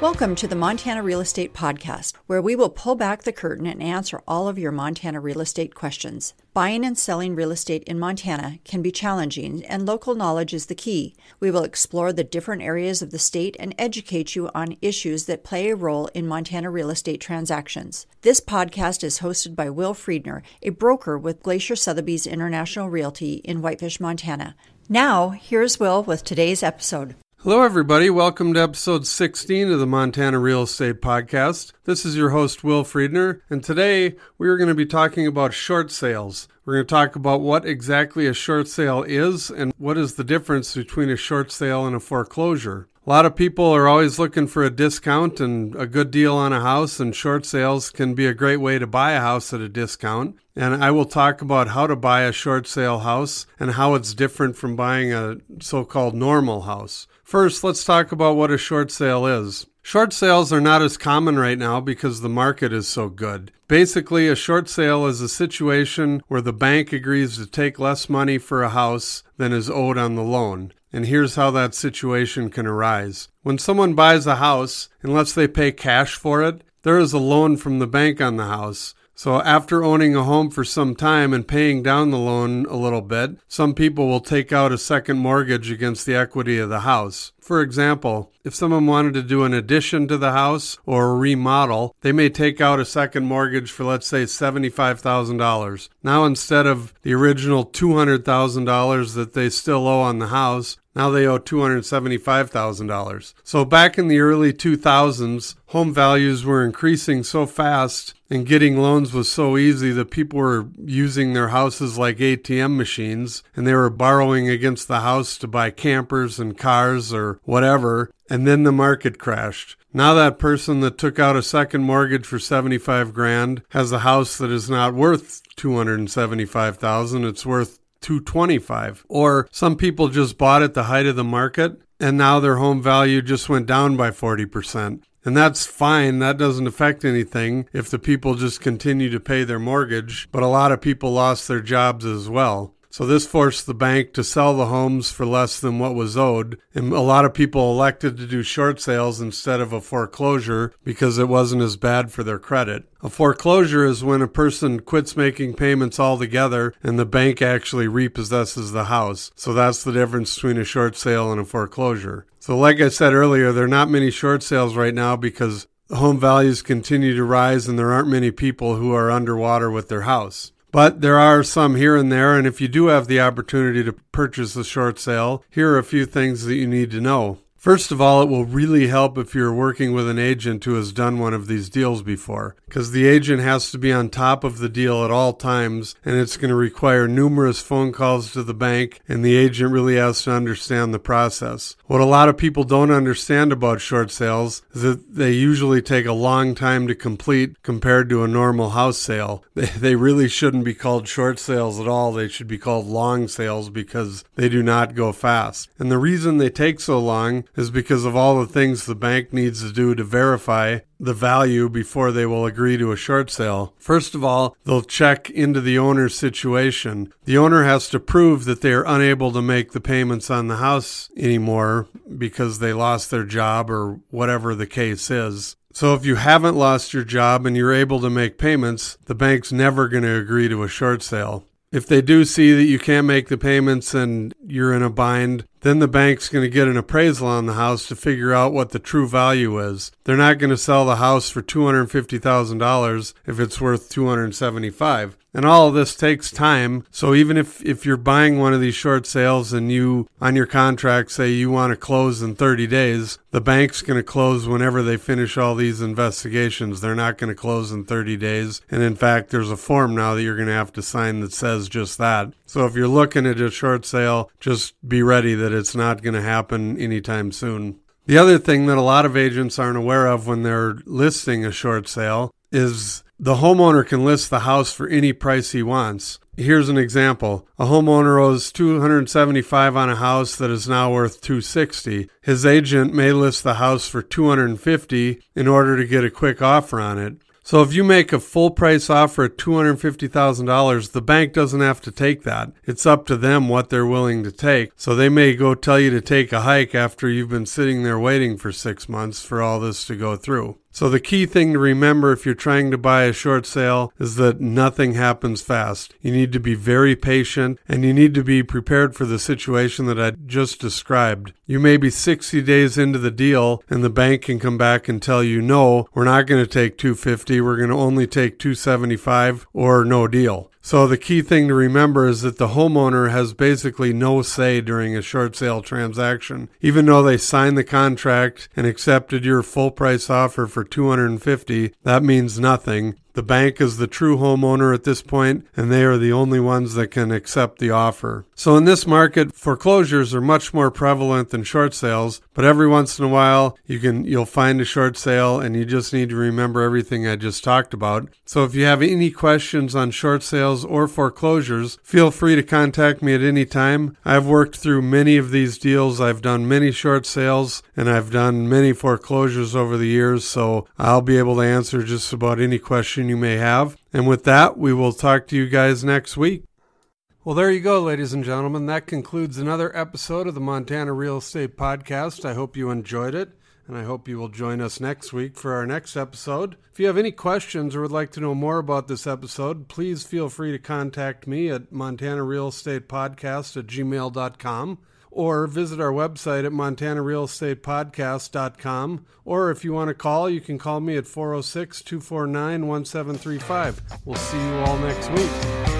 Welcome to the Montana Real Estate Podcast, where we will pull back the curtain and answer all of your Montana real estate questions. Buying and selling real estate in Montana can be challenging, and local knowledge is the key. We will explore the different areas of the state and educate you on issues that play a role in Montana real estate transactions. This podcast is hosted by Will Friedner, a broker with Glacier Sotheby's International Realty in Whitefish, Montana. Now, here's Will with today's episode. Hello, everybody. Welcome to episode 16 of the Montana Real Estate Podcast. This is your host, Will Friedner, and today we are going to be talking about short sales. We're going to talk about what exactly a short sale is and what is the difference between a short sale and a foreclosure. A lot of people are always looking for a discount and a good deal on a house, and short sales can be a great way to buy a house at a discount. And I will talk about how to buy a short sale house and how it's different from buying a so called normal house. First, let's talk about what a short sale is. Short sales are not as common right now because the market is so good. Basically, a short sale is a situation where the bank agrees to take less money for a house than is owed on the loan. And here's how that situation can arise. When someone buys a house, unless they pay cash for it, there is a loan from the bank on the house. So, after owning a home for some time and paying down the loan a little bit, some people will take out a second mortgage against the equity of the house. For example, if someone wanted to do an addition to the house or a remodel, they may take out a second mortgage for, let's say, $75,000. Now, instead of the original $200,000 that they still owe on the house, now they owe $275,000. So back in the early 2000s, home values were increasing so fast and getting loans was so easy that people were using their houses like ATM machines and they were borrowing against the house to buy campers and cars or whatever. And then the market crashed. Now that person that took out a second mortgage for 75 grand has a house that is not worth 275,000. It's worth 225. Or some people just bought at the height of the market and now their home value just went down by 40%. And that's fine. That doesn't affect anything if the people just continue to pay their mortgage. But a lot of people lost their jobs as well. So this forced the bank to sell the homes for less than what was owed. And a lot of people elected to do short sales instead of a foreclosure because it wasn't as bad for their credit. A foreclosure is when a person quits making payments altogether and the bank actually repossesses the house. So that's the difference between a short sale and a foreclosure. So like I said earlier, there are not many short sales right now because the home values continue to rise and there aren't many people who are underwater with their house. But there are some here and there, and if you do have the opportunity to purchase a short sale, here are a few things that you need to know. First of all, it will really help if you're working with an agent who has done one of these deals before, because the agent has to be on top of the deal at all times, and it's going to require numerous phone calls to the bank, and the agent really has to understand the process. What a lot of people don't understand about short sales is that they usually take a long time to complete compared to a normal house sale. They, they really shouldn't be called short sales at all. They should be called long sales because they do not go fast. And the reason they take so long is because of all the things the bank needs to do to verify the value before they will agree to a short sale. First of all, they'll check into the owner's situation. The owner has to prove that they are unable to make the payments on the house anymore because they lost their job or whatever the case is. So if you haven't lost your job and you're able to make payments, the bank's never going to agree to a short sale. If they do see that you can't make the payments and you're in a bind, then the bank's going to get an appraisal on the house to figure out what the true value is. They're not going to sell the house for $250,000 if it's worth 275. And all of this takes time. So even if, if you're buying one of these short sales and you on your contract say you want to close in 30 days, the bank's going to close whenever they finish all these investigations. They're not going to close in 30 days. And in fact, there's a form now that you're going to have to sign that says just that. So if you're looking at a short sale, just be ready that it's not going to happen anytime soon. The other thing that a lot of agents aren't aware of when they're listing a short sale is the homeowner can list the house for any price he wants. Here's an example. A homeowner owes 275 on a house that is now worth 260. His agent may list the house for 250 in order to get a quick offer on it. So if you make a full price offer at $250,000, the bank doesn't have to take that. It's up to them what they're willing to take. So they may go tell you to take a hike after you've been sitting there waiting for six months for all this to go through. So, the key thing to remember if you're trying to buy a short sale is that nothing happens fast. You need to be very patient and you need to be prepared for the situation that I just described. You may be 60 days into the deal and the bank can come back and tell you, no, we're not going to take 250, we're going to only take 275 or no deal. So the key thing to remember is that the homeowner has basically no say during a short sale transaction. Even though they signed the contract and accepted your full price offer for 250, that means nothing. The bank is the true homeowner at this point, and they are the only ones that can accept the offer. So, in this market, foreclosures are much more prevalent than short sales, but every once in a while, you can you'll find a short sale, and you just need to remember everything I just talked about. So, if you have any questions on short sales or foreclosures, feel free to contact me at any time. I've worked through many of these deals, I've done many short sales, and I've done many foreclosures over the years, so I'll be able to answer just about any question question you may have. And with that, we will talk to you guys next week. Well, there you go, ladies and gentlemen. That concludes another episode of the Montana Real Estate Podcast. I hope you enjoyed it, and I hope you will join us next week for our next episode. If you have any questions or would like to know more about this episode, please feel free to contact me at montanarealestatepodcast Real Estate Podcast at gmail.com or visit our website at montanarealestatepodcast.com. Or if you want to call, you can call me at 406 249 1735. We'll see you all next week.